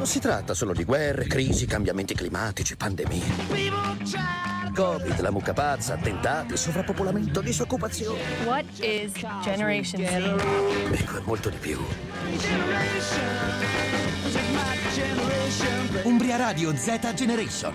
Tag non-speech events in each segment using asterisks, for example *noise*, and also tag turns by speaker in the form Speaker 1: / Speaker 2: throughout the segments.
Speaker 1: Non si tratta solo di guerre, crisi, cambiamenti climatici, pandemie. Covid, la mucca pazza, attentati, sovrappopolamento, disoccupazione.
Speaker 2: What is Generation Z?
Speaker 1: Ecco, è molto di più.
Speaker 3: Umbria Radio Z Generation.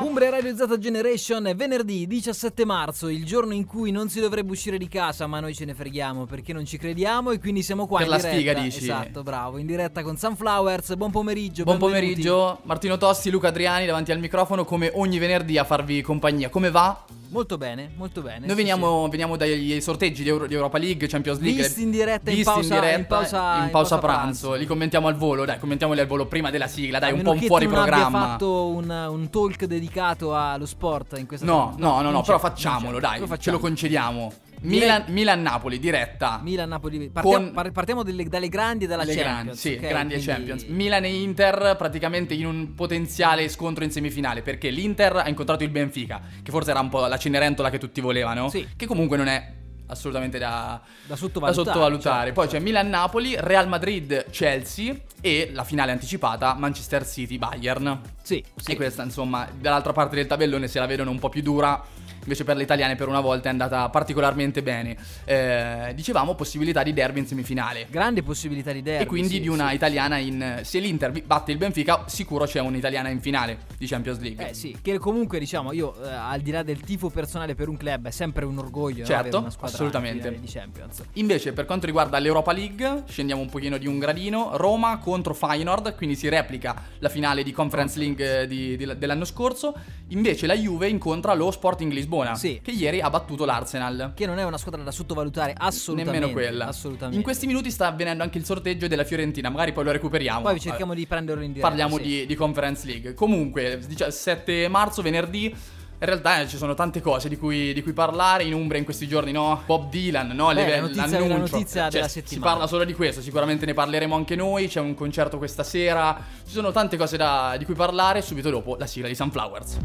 Speaker 4: Umbria Radio Z Generation è venerdì 17 marzo, il giorno in cui non si dovrebbe uscire di casa, ma noi ce ne freghiamo perché non ci crediamo e quindi siamo qua
Speaker 5: Per
Speaker 4: in
Speaker 5: la
Speaker 4: diretta.
Speaker 5: sfiga, dici?
Speaker 4: Esatto, bravo, in diretta con Sunflowers. Buon pomeriggio.
Speaker 5: Buon
Speaker 4: benvenuti.
Speaker 5: pomeriggio, Martino Tossi, Luca Adriani davanti al microfono come ogni venerdì a farvi compagnia. Come va?
Speaker 4: Molto bene, molto bene.
Speaker 5: Noi
Speaker 4: sì,
Speaker 5: veniamo, veniamo dagli sorteggi di, Euro- di Europa League, Champions League.
Speaker 4: Visti in diretta, in pausa-
Speaker 5: in, diretta,
Speaker 4: in pausa-
Speaker 5: in
Speaker 4: in
Speaker 5: pausa
Speaker 4: pausa
Speaker 5: pranzo.
Speaker 4: pranzo.
Speaker 5: Li commentiamo al volo, dai, commentiamoli al volo prima della sigla, dai,
Speaker 4: A
Speaker 5: un po' un fuori
Speaker 4: non
Speaker 5: programma.
Speaker 4: abbia fatto un, un talk dedicato allo sport in questa
Speaker 5: No, no, no,
Speaker 4: non
Speaker 5: no,
Speaker 4: c'è,
Speaker 5: però
Speaker 4: non
Speaker 5: facciamolo, dai,
Speaker 4: Lo
Speaker 5: ce lo concediamo. Milan- Milan-Napoli, diretta.
Speaker 4: Milan-Napoli. Partiamo,
Speaker 5: Con-
Speaker 4: partiamo delle- dalle grandi e dalla
Speaker 5: Le
Speaker 4: Champions.
Speaker 5: grandi, sì,
Speaker 4: ok?
Speaker 5: grandi
Speaker 4: Quindi-
Speaker 5: Champions. Milan e Inter praticamente in un potenziale scontro in semifinale perché l'Inter ha incontrato il Benfica, che forse era un po' la Cenerentola che tutti volevano,
Speaker 4: Sì.
Speaker 5: che comunque non è assolutamente da,
Speaker 4: Da
Speaker 5: da
Speaker 4: sottovalutare.
Speaker 5: sottovalutare.
Speaker 4: certo.
Speaker 5: Poi c'è Milan-Napoli, Real Madrid-Chelsea e la finale anticipata Manchester City-Bayern.
Speaker 4: Sì, sì.
Speaker 5: E questa, insomma, dall'altra parte del tabellone se la vedono un po' più dura. Invece per le italiane per una volta è andata particolarmente bene. Eh, dicevamo possibilità di derby in semifinale.
Speaker 4: Grande possibilità di derby.
Speaker 5: E quindi
Speaker 4: sì,
Speaker 5: di una
Speaker 4: sì.
Speaker 5: italiana in. Se l'Inter batte il Benfica, sicuro c'è un'italiana in finale di Champions League.
Speaker 4: Eh sì, che comunque diciamo io eh, al di là del tifo personale per un club è sempre un orgoglio no,
Speaker 5: Certo,
Speaker 4: squadra
Speaker 5: assolutamente.
Speaker 4: di Champions.
Speaker 5: Invece, per quanto riguarda l'Europa League, scendiamo un pochino di un gradino. Roma contro Feyenoord, quindi si replica la finale di Conference League eh, di- di- dell'anno scorso. Invece la Juve incontra lo Sporting Lisbona,
Speaker 4: Sì.
Speaker 5: che ieri ha battuto l'Arsenal.
Speaker 4: Che non è una squadra da sottovalutare assolutamente.
Speaker 5: Nemmeno quella.
Speaker 4: Assolutamente.
Speaker 5: In questi minuti sta avvenendo anche il sorteggio della Fiorentina, magari poi lo recuperiamo.
Speaker 4: Poi cerchiamo di prenderlo in diretta.
Speaker 5: Parliamo
Speaker 4: sì.
Speaker 5: di, di Conference League. Comunque, 17 marzo, venerdì. In realtà eh, ci sono tante cose di cui, di cui parlare in Umbria in questi giorni, no? Bob Dylan, no?
Speaker 4: Beh,
Speaker 5: Le-
Speaker 4: la notizia- la
Speaker 5: l'annuncio.
Speaker 4: notizia
Speaker 5: Cioè,
Speaker 4: della
Speaker 5: Si parla solo di questo, sicuramente ne parleremo anche noi. C'è un concerto questa sera. Ci sono tante cose da- di cui parlare. Subito dopo la sigla di Sunflowers.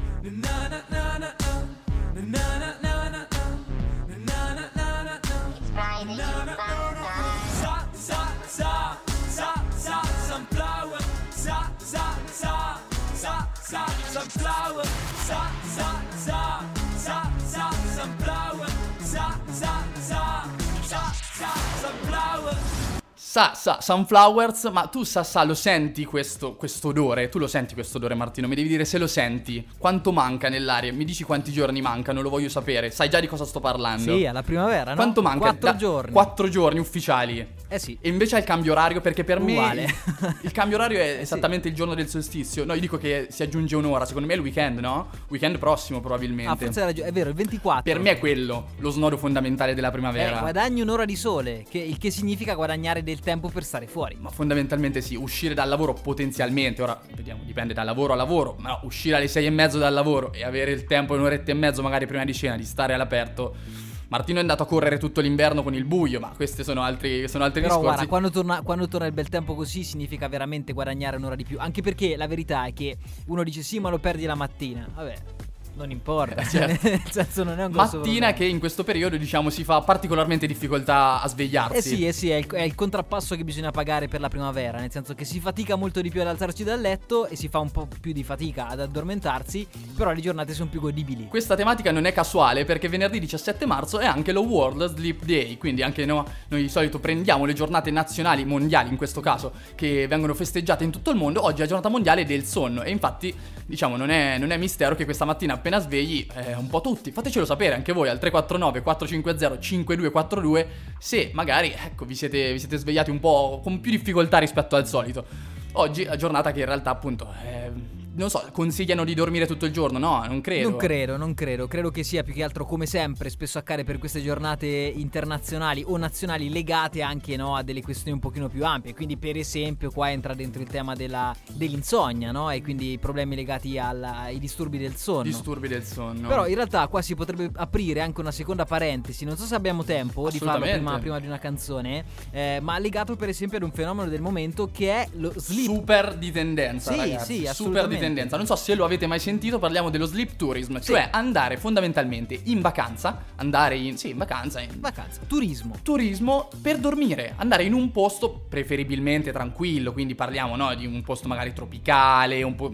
Speaker 5: Sa, sa, Sunflowers, ma tu sa, sa, lo senti questo, questo odore? Tu lo senti questo odore, Martino? Mi devi dire se lo senti. Quanto manca nell'aria? Mi dici quanti giorni mancano? Lo voglio sapere. Sai già di cosa sto parlando?
Speaker 4: Sì, alla primavera, no?
Speaker 5: Quanto manca?
Speaker 4: Quattro
Speaker 5: Da-
Speaker 4: giorni.
Speaker 5: Quattro giorni ufficiali.
Speaker 4: Eh sì.
Speaker 5: E invece è il cambio orario perché per
Speaker 4: Uguale.
Speaker 5: me il cambio orario è *laughs* esattamente il giorno del solstizio. No, io dico che si aggiunge un'ora, secondo me è il weekend, no? Weekend prossimo probabilmente.
Speaker 4: Ah, forse hai ragione. È vero, il 24.
Speaker 5: Per me è quello lo snodo fondamentale della
Speaker 4: Eh,
Speaker 5: primavera.
Speaker 4: guadagni un'ora di sole, che, il che significa guadagnare del tempo per stare fuori.
Speaker 5: Ma fondamentalmente sì, uscire dal lavoro potenzialmente, ora vediamo, dipende dal lavoro a lavoro, ma uscire alle sei e mezzo dal lavoro e avere il tempo un'oretta e mezzo magari prima di cena di stare all'aperto. Martino è andato a correre tutto l'inverno con il buio, ma questi sono altri, sono altri
Speaker 4: Però
Speaker 5: discorsi.
Speaker 4: guarda, quando torna, quando torna il bel tempo così significa veramente guadagnare un'ora di più. Anche perché la verità è che uno dice sì, ma lo perdi la mattina. Vabbè, non importa.
Speaker 5: Eh, certo.
Speaker 4: Nel senso, non è un grosso
Speaker 5: Mattina
Speaker 4: problema.
Speaker 5: che in questo periodo diciamo si fa particolarmente difficoltà a svegliarsi.
Speaker 4: Eh sì, eh sì, è il, è il contrappasso che bisogna pagare per la primavera, nel senso che si fatica molto di più ad alzarsi dal letto e si fa un po' più di fatica ad addormentarsi, però le giornate sono più godibili.
Speaker 5: Questa tematica non è casuale perché venerdì 17 marzo è anche lo World Sleep Day, quindi anche no- noi di solito prendiamo le giornate nazionali, mondiali in questo caso, che vengono festeggiate in tutto il mondo, oggi è la giornata mondiale del sonno e infatti diciamo non è, non è mistero che questa mattina appena svegli eh, un po' tutti, fatecelo sapere anche voi al 349 450 5242 se magari ecco vi siete, vi siete svegliati un po' con più difficoltà rispetto al solito. Oggi è giornata che in realtà appunto... eh, non so, consigliano di dormire tutto il giorno? No, non credo.
Speaker 4: Non credo, non credo. Credo che sia più che altro, come sempre, spesso accade per queste giornate internazionali o nazionali legate anche no, a delle questioni un pochino più ampie. Quindi, per esempio, qua entra dentro il tema della- dell'insonnia, no? E quindi i problemi legati alla- ai disturbi del sonno.
Speaker 5: Disturbi del sonno.
Speaker 4: Però in realtà qua si potrebbe aprire anche una seconda parentesi, non so se abbiamo tempo di farlo prima, prima di una canzone, eh, ma legato per esempio ad un fenomeno del momento che è lo sleep.
Speaker 5: super di tendenza,
Speaker 4: Sì,
Speaker 5: ragazzi.
Speaker 4: sì,
Speaker 5: super
Speaker 4: assolutamente.
Speaker 5: di tendenza. Non so se lo avete mai sentito, parliamo dello sleep tourism, cioè andare fondamentalmente in vacanza, andare in sì, in vacanza, in
Speaker 4: Vacanza, turismo.
Speaker 5: turismo per dormire, andare in un posto preferibilmente tranquillo, quindi parliamo no, di un posto magari tropicale, un po',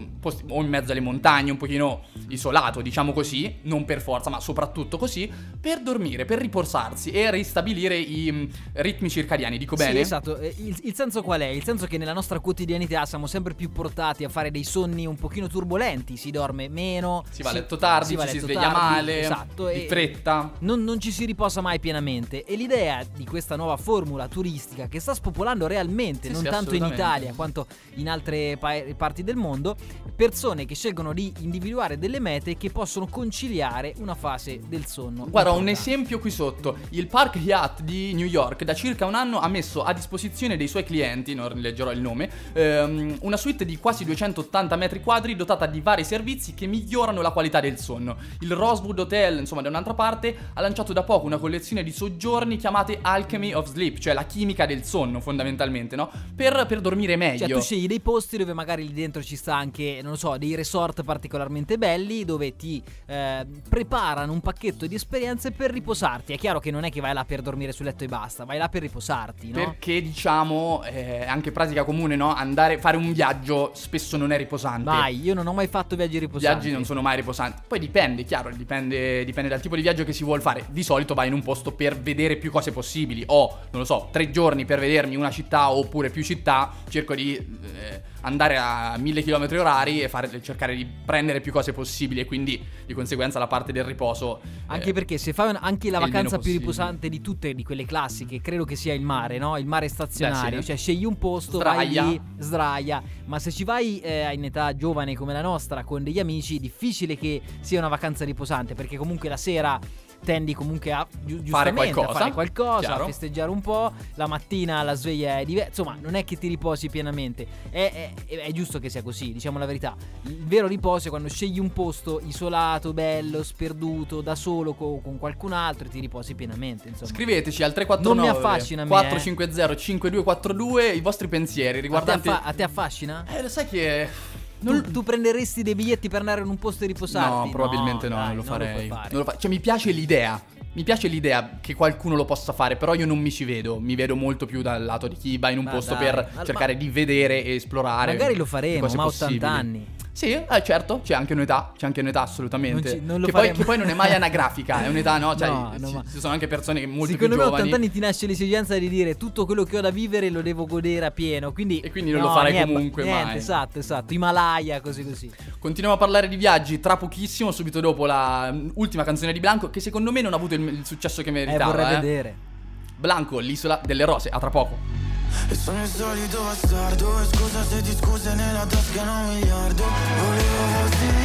Speaker 5: o in mezzo alle montagne, un pochino isolato, diciamo così, non per forza, ma soprattutto così, per dormire, per riposarsi e ristabilire i mm, ritmi circadiani, dico bene?
Speaker 4: Sì, esatto. Il, il senso qual è? Il senso che nella nostra quotidianità siamo sempre più portati a fare dei sonni un pochino turbolenti, si dorme meno,
Speaker 5: Si va a letto tardi,
Speaker 4: a
Speaker 5: ci si sveglia
Speaker 4: tardi,
Speaker 5: male,
Speaker 4: esatto,
Speaker 5: di fretta.
Speaker 4: Non, non ci si riposa mai pienamente e l'idea di questa nuova formula turistica che sta spopolando realmente,
Speaker 5: Sì,
Speaker 4: non
Speaker 5: sì,
Speaker 4: tanto in. Italia quanto in altre pa- parti del mondo, persone che scelgono di individuare delle mete che possono conciliare una fase del sonno.
Speaker 5: Guarda, un esempio qui sotto. Il Park Hyatt di New York da circa un anno ha messo a disposizione dei suoi clienti, non leggerò il nome, ehm, una suite di quasi 280 metri quadri dotata di vari servizi che migliorano la qualità del sonno. Il Rosewood Hotel, insomma, da un'altra parte, ha lanciato da poco una collezione di soggiorni chiamate Alchemy of Sleep, cioè la chimica del sonno, fondamentalmente, no? Per, per dormire meglio.
Speaker 4: Cioè, tu scegli dei posti dove magari lì dentro ci sta anche, non lo so, dei resort particolarmente belli dove ti eh, preparano un pacchetto di esperienze per riposarti. È chiaro che non è che vai là per dormire sul letto e basta, vai là per riposarti, no?
Speaker 5: Perché diciamo, è anche pratica comune, no? Andare, fare un viaggio spesso non è riposante.
Speaker 4: Vai, io non ho mai fatto viaggi riposanti.
Speaker 5: viaggi non sono mai riposanti. Poi dipende, chiaro, dipende, dipende dal tipo di viaggio che si vuole fare. Di solito vai in un posto per vedere più cose possibili. O, non lo so, tre giorni per vedermi una città oppure più città. Cerco di eh, andare a mille km orari e fare- cercare di prendere più cose possibili. E quindi di conseguenza la parte del riposo.
Speaker 4: Anche
Speaker 5: eh,
Speaker 4: perché se fai un- anche la vacanza più riposante di tutte di quelle classiche, credo che sia il mare, no? Il mare stazionario,
Speaker 5: Beh, sì.
Speaker 4: cioè scegli un posto,
Speaker 5: Sdraia.
Speaker 4: vai lì, sdraia, ma se ci vai eh, in età giovane come la nostra con degli amici, difficile che sia una vacanza riposante, perché comunque la sera tendi comunque a giu-
Speaker 5: Fare qualcosa,
Speaker 4: a fare qualcosa,
Speaker 5: chiaro.
Speaker 4: a festeggiare un po', la mattina la sveglia è diversa, insomma, non è che ti riposi pienamente. È, è- è giusto che sia così, diciamo la verità. Il vero riposo è quando scegli un posto isolato, bello, sperduto, da solo co- con qualcun altro e ti riposi pienamente, insomma.
Speaker 5: Scriveteci al 349
Speaker 4: Non mi affascina a me,
Speaker 5: 450 5242 i vostri pensieri
Speaker 4: a, te
Speaker 5: riguardanti
Speaker 4: affa- a te affascina?
Speaker 5: Eh, lo sai che
Speaker 4: Tu, tu prenderesti dei biglietti per andare in un posto e riposarti?
Speaker 5: No, probabilmente no,
Speaker 4: dai,
Speaker 5: non lo farei.
Speaker 4: puoi fare.
Speaker 5: Non lo fa- Cioè, mi piace l'idea. Mi piace l'idea che qualcuno lo possa fare, però io non mi ci vedo. Mi vedo molto più dal lato di chi va in un
Speaker 4: Ma
Speaker 5: posto
Speaker 4: dai,
Speaker 5: per
Speaker 4: ma-
Speaker 5: cercare di vedere e esplorare.
Speaker 4: Magari lo faremo, ma a 80
Speaker 5: possibili.
Speaker 4: anni.
Speaker 5: Sì, eh, certo, c'è anche un'età, c'è anche un'età assolutamente.
Speaker 4: Non ci- non
Speaker 5: che, poi, che poi non è mai anagrafica, è un'età, no? *laughs* Cioè,
Speaker 4: No,
Speaker 5: ci,
Speaker 4: no, ma-
Speaker 5: ci sono anche persone che molto
Speaker 4: Secondo
Speaker 5: più
Speaker 4: me a
Speaker 5: giovani.
Speaker 4: 80 anni ti nasce l'esigenza di dire tutto quello che ho da vivere lo devo godere a pieno. Quindi,
Speaker 5: E quindi non lo farai
Speaker 4: niente,
Speaker 5: comunque
Speaker 4: niente,
Speaker 5: mai.
Speaker 4: Esatto, esatto. Himalaya, così così.
Speaker 5: Continuiamo a parlare di viaggi tra pochissimo, subito dopo la mm, ultima canzone di Blanco, che secondo me non ha avuto il, il successo che
Speaker 4: Eh,
Speaker 5: meritava.
Speaker 4: vorrei
Speaker 5: eh.
Speaker 4: vedere.
Speaker 5: Blanco, l'isola delle rose, a tra poco.
Speaker 6: E sono il solito bastardo. E scusa se ti scuse nella tasca un miliardo. Volevo fossi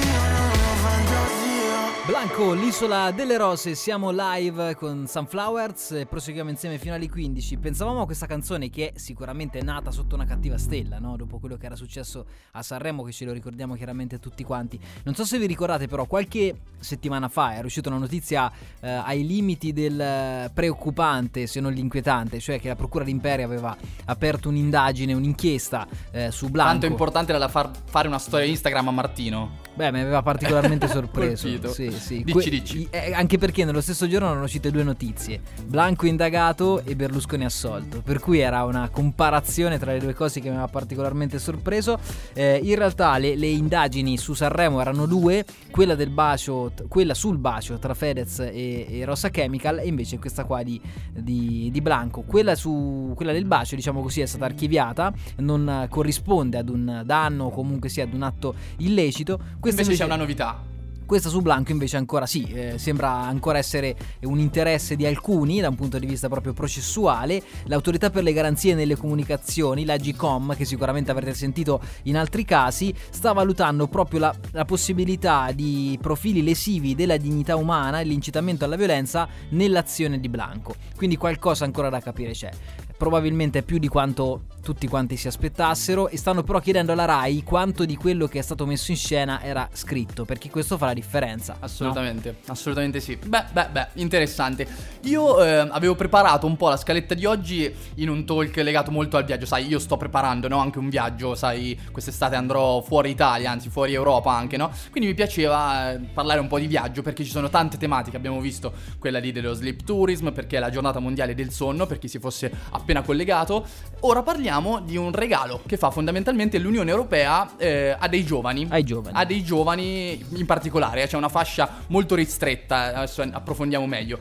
Speaker 4: Blanco, l'isola delle rose, siamo live con Sunflowers e proseguiamo insieme fino alle 15. Pensavamo a questa canzone che è sicuramente nata sotto una cattiva stella, no? Dopo quello che era successo a Sanremo, che ce lo ricordiamo chiaramente tutti quanti. Non so se vi ricordate, però, qualche settimana fa è uscita una notizia eh, ai limiti del preoccupante, se non l'inquietante, cioè che la Procura d'Imperia aveva aperto un'indagine, un'inchiesta eh, su Blanco.
Speaker 5: Tanto importante era da far fare una storia Instagram a Martino.
Speaker 4: Beh, mi aveva particolarmente *laughs* sorpreso. Sì, sì.
Speaker 5: Dici, dici.
Speaker 4: i- eh, anche perché nello stesso giorno erano uscite due notizie: Blanco indagato e Berlusconi assolto. Per cui era una comparazione tra le due cose che mi aveva particolarmente sorpreso. Eh, in realtà le, le indagini su Sanremo erano due: quella del bacio, quella sul bacio tra Fedez e, e Rossa Chemical, e invece questa qua di, di- di Blanco. Quella, su, quella del bacio, diciamo così, è stata archiviata, non corrisponde ad un danno o comunque sia ad un atto illecito. Questa
Speaker 5: Invece c'è una novità.
Speaker 4: Questa su Blanco invece ancora sì, eh, sembra ancora essere un interesse di alcuni da un punto di vista proprio processuale. L'autorità per le garanzie nelle comunicazioni, la GCOM, che sicuramente avrete sentito in altri casi, sta valutando proprio la, la possibilità di profili lesivi della dignità umana e l'incitamento alla violenza nell'azione di Blanco. Quindi qualcosa ancora da capire c'è. Probabilmente più di quanto tutti quanti si aspettassero e stanno però chiedendo alla RAI quanto di quello che è stato messo in scena era scritto, perché questo fa la differenza.
Speaker 5: Assolutamente, no? assolutamente sì. Beh, beh, beh, interessante. Io eh, avevo preparato un po' la scaletta di oggi in un talk legato molto al viaggio, sai, io sto preparando no? anche un viaggio, sai, quest'estate andrò fuori Italia, anzi fuori Europa anche, no? Quindi mi piaceva eh, parlare un po' di viaggio perché ci sono tante tematiche, abbiamo visto quella lì dello sleep tourism, perché è la giornata mondiale del sonno, per chi si fosse appena collegato. Ora parliamo di un regalo che fa fondamentalmente l'Unione Europea eh, a dei giovani.
Speaker 4: Ai giovani.
Speaker 5: A dei giovani in particolare, c'è una fascia molto ristretta, adesso approfondiamo meglio.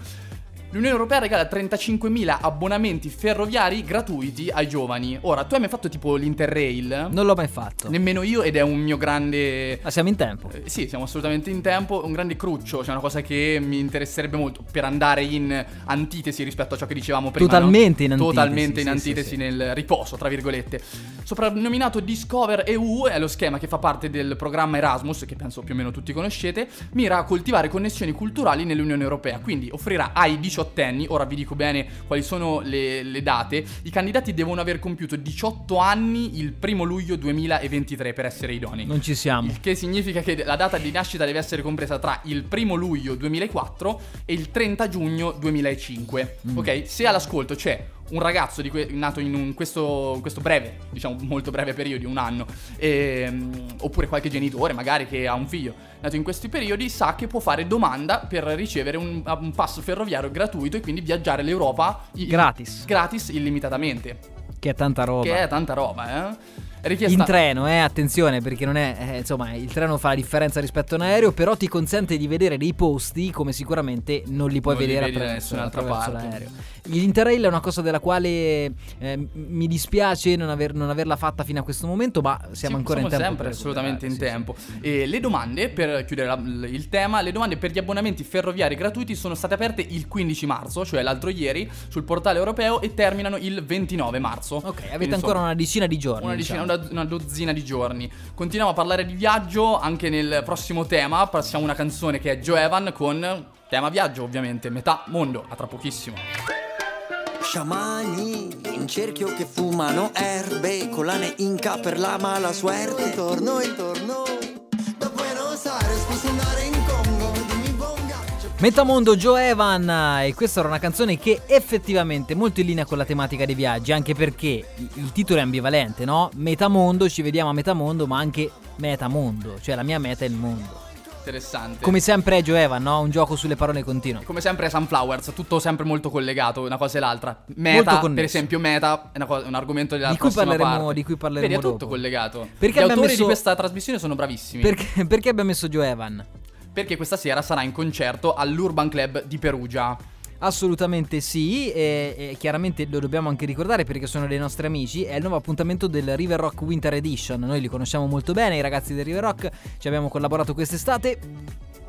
Speaker 5: L'Unione Europea regala 35.000 abbonamenti ferroviari gratuiti ai giovani. Ora, tu hai mai fatto tipo l'Interrail?
Speaker 4: Non l'ho mai fatto.
Speaker 5: Nemmeno io ed è un mio grande...
Speaker 4: Ma siamo in tempo.
Speaker 5: Eh, sì, siamo assolutamente in tempo. Un grande cruccio, cioè una cosa che mi interesserebbe molto per andare in antitesi rispetto a ciò che dicevamo prima.
Speaker 4: Totalmente no? in
Speaker 5: antitesi. Totalmente in antitesi sì, sì, nel riposo, tra virgolette. Soprannominato Discover EU, è lo schema che fa parte del programma Erasmus, che penso più o meno tutti conoscete, mira a coltivare connessioni culturali nell'Unione Europea. Quindi offrirà ai 18 diciottenni, ora vi dico bene quali sono le, le, date, i candidati devono aver compiuto 18 anni il primo luglio 2023 per essere idonei.
Speaker 4: Non ci siamo.
Speaker 5: Il che significa che la data di nascita deve essere compresa tra il primo luglio 2004 e il 30 giugno 2005. Mm. Ok? Se all'ascolto c'è un ragazzo que- nato in un, questo, questo, breve, diciamo molto breve periodo, un anno, ehm, oppure qualche genitore magari che ha un figlio nato in questi periodi, sa che può fare domanda per ricevere un, un passo ferroviario gratuito e quindi viaggiare l'Europa
Speaker 4: gratis.
Speaker 5: gratis illimitatamente.
Speaker 4: Che è tanta roba.
Speaker 5: Che è tanta roba, eh.
Speaker 4: Richiesta... In treno, eh, attenzione, perché non è, eh, insomma, il treno fa la differenza rispetto a un aereo, però ti consente di vedere dei posti come sicuramente non li puoi non vedere li attraverso, attraverso l'aereo. L'Interrail è una cosa della quale eh, mi dispiace non, aver, non, averla fatta fino a questo momento, ma siamo sì, ancora in tempo.
Speaker 5: sempre assolutamente in sì, tempo. Sì. E le domande, per chiudere la, il tema, le domande per gli abbonamenti ferroviari gratuiti sono state aperte il 15 marzo, cioè l'altro ieri, sul portale europeo e terminano il 29 marzo.
Speaker 4: Ok, avete Quindi, ancora insomma, una decina di giorni.
Speaker 5: Una decina, diciamo. Una, una dozzina di giorni. Continuiamo a parlare di viaggio anche nel prossimo tema. Passiamo una canzone che è Joe Evan con tema viaggio, ovviamente. Metà mondo, a tra pochissimo.
Speaker 7: Sciamani in cerchio che fumano erbe, collane inca per la mala suerte. Torno e torno da Buenos Aires, posso andare in.
Speaker 4: Metamondo Joe Evan e questa era una canzone che effettivamente è molto in linea con la tematica dei viaggi, anche perché il titolo è ambivalente, no? Metamondo, ci vediamo a metamondo, ma anche metamondo, cioè la mia meta è il mondo
Speaker 5: interessante.
Speaker 4: Come sempre è Joe Evan, no? Un gioco sulle parole continuo.
Speaker 5: Come sempre è Sunflowers, tutto sempre molto collegato, una cosa e l'altra. Meta, per esempio, meta è cosa, un argomento della
Speaker 4: di cui parleremo, parte. Di cui parleremo
Speaker 5: Vedi,
Speaker 4: è
Speaker 5: tutto collegato. Perché Gli autori messo... di questa trasmissione sono bravissimi.
Speaker 4: Perché, *laughs* perché abbiamo messo Joe Evan?
Speaker 5: Perché questa sera sarà in concerto all'Urban Club di Perugia.
Speaker 4: Assolutamente sì, e, e, chiaramente lo dobbiamo anche ricordare perché sono dei nostri amici, è il nuovo appuntamento del River Rock Winter Edition, noi li conosciamo molto bene, i ragazzi del River Rock, ci abbiamo collaborato quest'estate,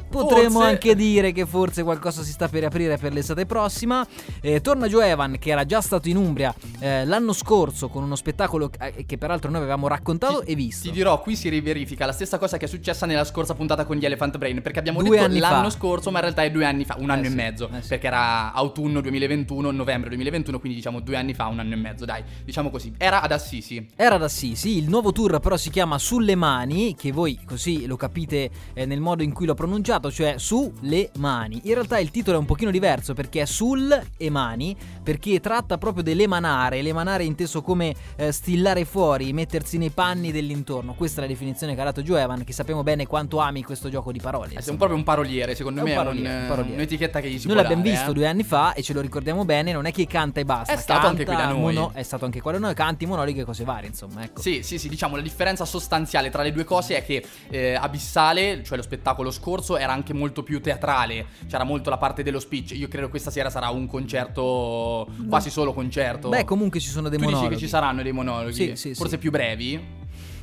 Speaker 4: Potremmo forse... anche dire che forse qualcosa si sta per riaprire per l'estate prossima. Eh, torna Joe Evan, che era già stato in Umbria eh, l'anno scorso con uno spettacolo eh, che peraltro noi avevamo raccontato
Speaker 5: ti,
Speaker 4: e visto.
Speaker 5: Ti dirò, qui si riverifica la stessa cosa che è successa nella scorsa puntata con gli Elephant Brain. Perché abbiamo due detto l'anno fa. scorso, ma in realtà è due anni fa, un anno eh sì, e mezzo. Eh sì. Perché era autunno 2021, novembre 2021, quindi diciamo due anni fa, un anno e mezzo, dai, diciamo così. Era ad Assisi.
Speaker 4: Era ad Assisi, il nuovo tour però si chiama Sulle Mani, che voi così lo capite eh, nel modo in cui l'ho pronunciato, cioè su le mani. In realtà il titolo è un pochino diverso perché è sul e mani, perché tratta proprio dell'emanare, l'emanare inteso come eh, stillare fuori, mettersi nei panni dell'intorno. Questa è la definizione che ha dato Joe Evan, che sappiamo bene quanto ami questo gioco di parole.
Speaker 5: È proprio un paroliere, secondo è me un paroliere, è un, paroliere. un'etichetta che gli si
Speaker 4: Noi l'abbiamo
Speaker 5: dare,
Speaker 4: visto
Speaker 5: eh?
Speaker 4: due anni fa e ce lo ricordiamo bene, non è che canta e basta.
Speaker 5: È stato anche qui da noi. Mono,
Speaker 4: è stato anche qua da noi, canti, monologhe e cose varie, insomma, ecco.
Speaker 5: Sì, sì, sì, diciamo la differenza sostanziale tra le due cose è che eh, Abissale, cioè lo spettacolo scorso, era anche molto più teatrale, c'era molto la parte dello speech. Io credo che questa sera sarà un concerto, quasi solo concerto.
Speaker 4: Beh, comunque ci sono dei
Speaker 5: tu
Speaker 4: monologhi.
Speaker 5: dici che ci saranno dei monologhi, sì, sì, forse sì. più brevi.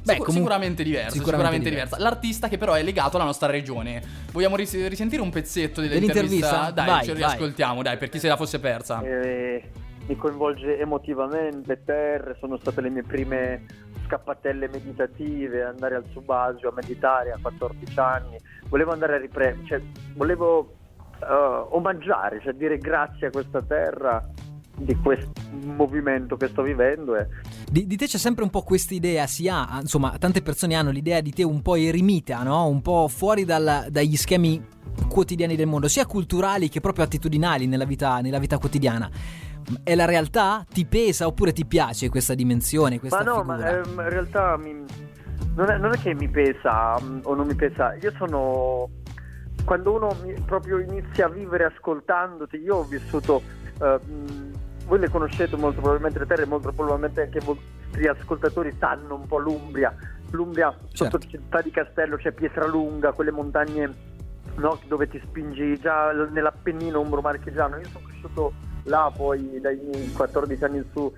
Speaker 5: Beh, Sicur- comunque, sicuramente diverso, sicuramente, sicuramente diversa. L'artista che però è legato alla nostra regione. Vogliamo ris- risentire un pezzetto dell'intervista?
Speaker 4: dell'intervista?
Speaker 5: Dai,
Speaker 4: vai,
Speaker 5: ce lo riascoltiamo, dai, per chi se la fosse persa.
Speaker 8: Eh, mi coinvolge emotivamente, terre, sono state le mie prime scappatelle meditative, andare al subasio a meditare a 14 anni. Volevo andare a riprendere, cioè volevo uh, omaggiare, cioè dire grazie a questa terra di questo movimento che sto vivendo. E...
Speaker 4: Di, di te c'è sempre un po' questa idea, si ha, insomma, tante persone hanno l'idea di te un po' eremita, no? Un po' fuori dal, dagli schemi quotidiani del mondo, sia culturali che proprio attitudinali nella vita, nella vita quotidiana. È la realtà? Ti pesa oppure ti piace questa dimensione, questa
Speaker 8: ma no,
Speaker 4: figura?
Speaker 8: ma ehm, in realtà mi- non, è, non è che mi pesa mm, o non mi pesa, io sono... Quando uno mi- proprio inizia a vivere ascoltandoti, io ho vissuto... eh, mh, voi le conoscete molto probabilmente le terre, molto probabilmente anche i vostri ascoltatori sanno un po' l'Umbria. L'Umbria
Speaker 4: Certo.
Speaker 8: sotto città di Castello c'è Pietralunga, quelle montagne no, dove ti spingi già nell'Appennino umbro-marchigiano. Io sono cresciuto là poi dai miei 14 anni in su.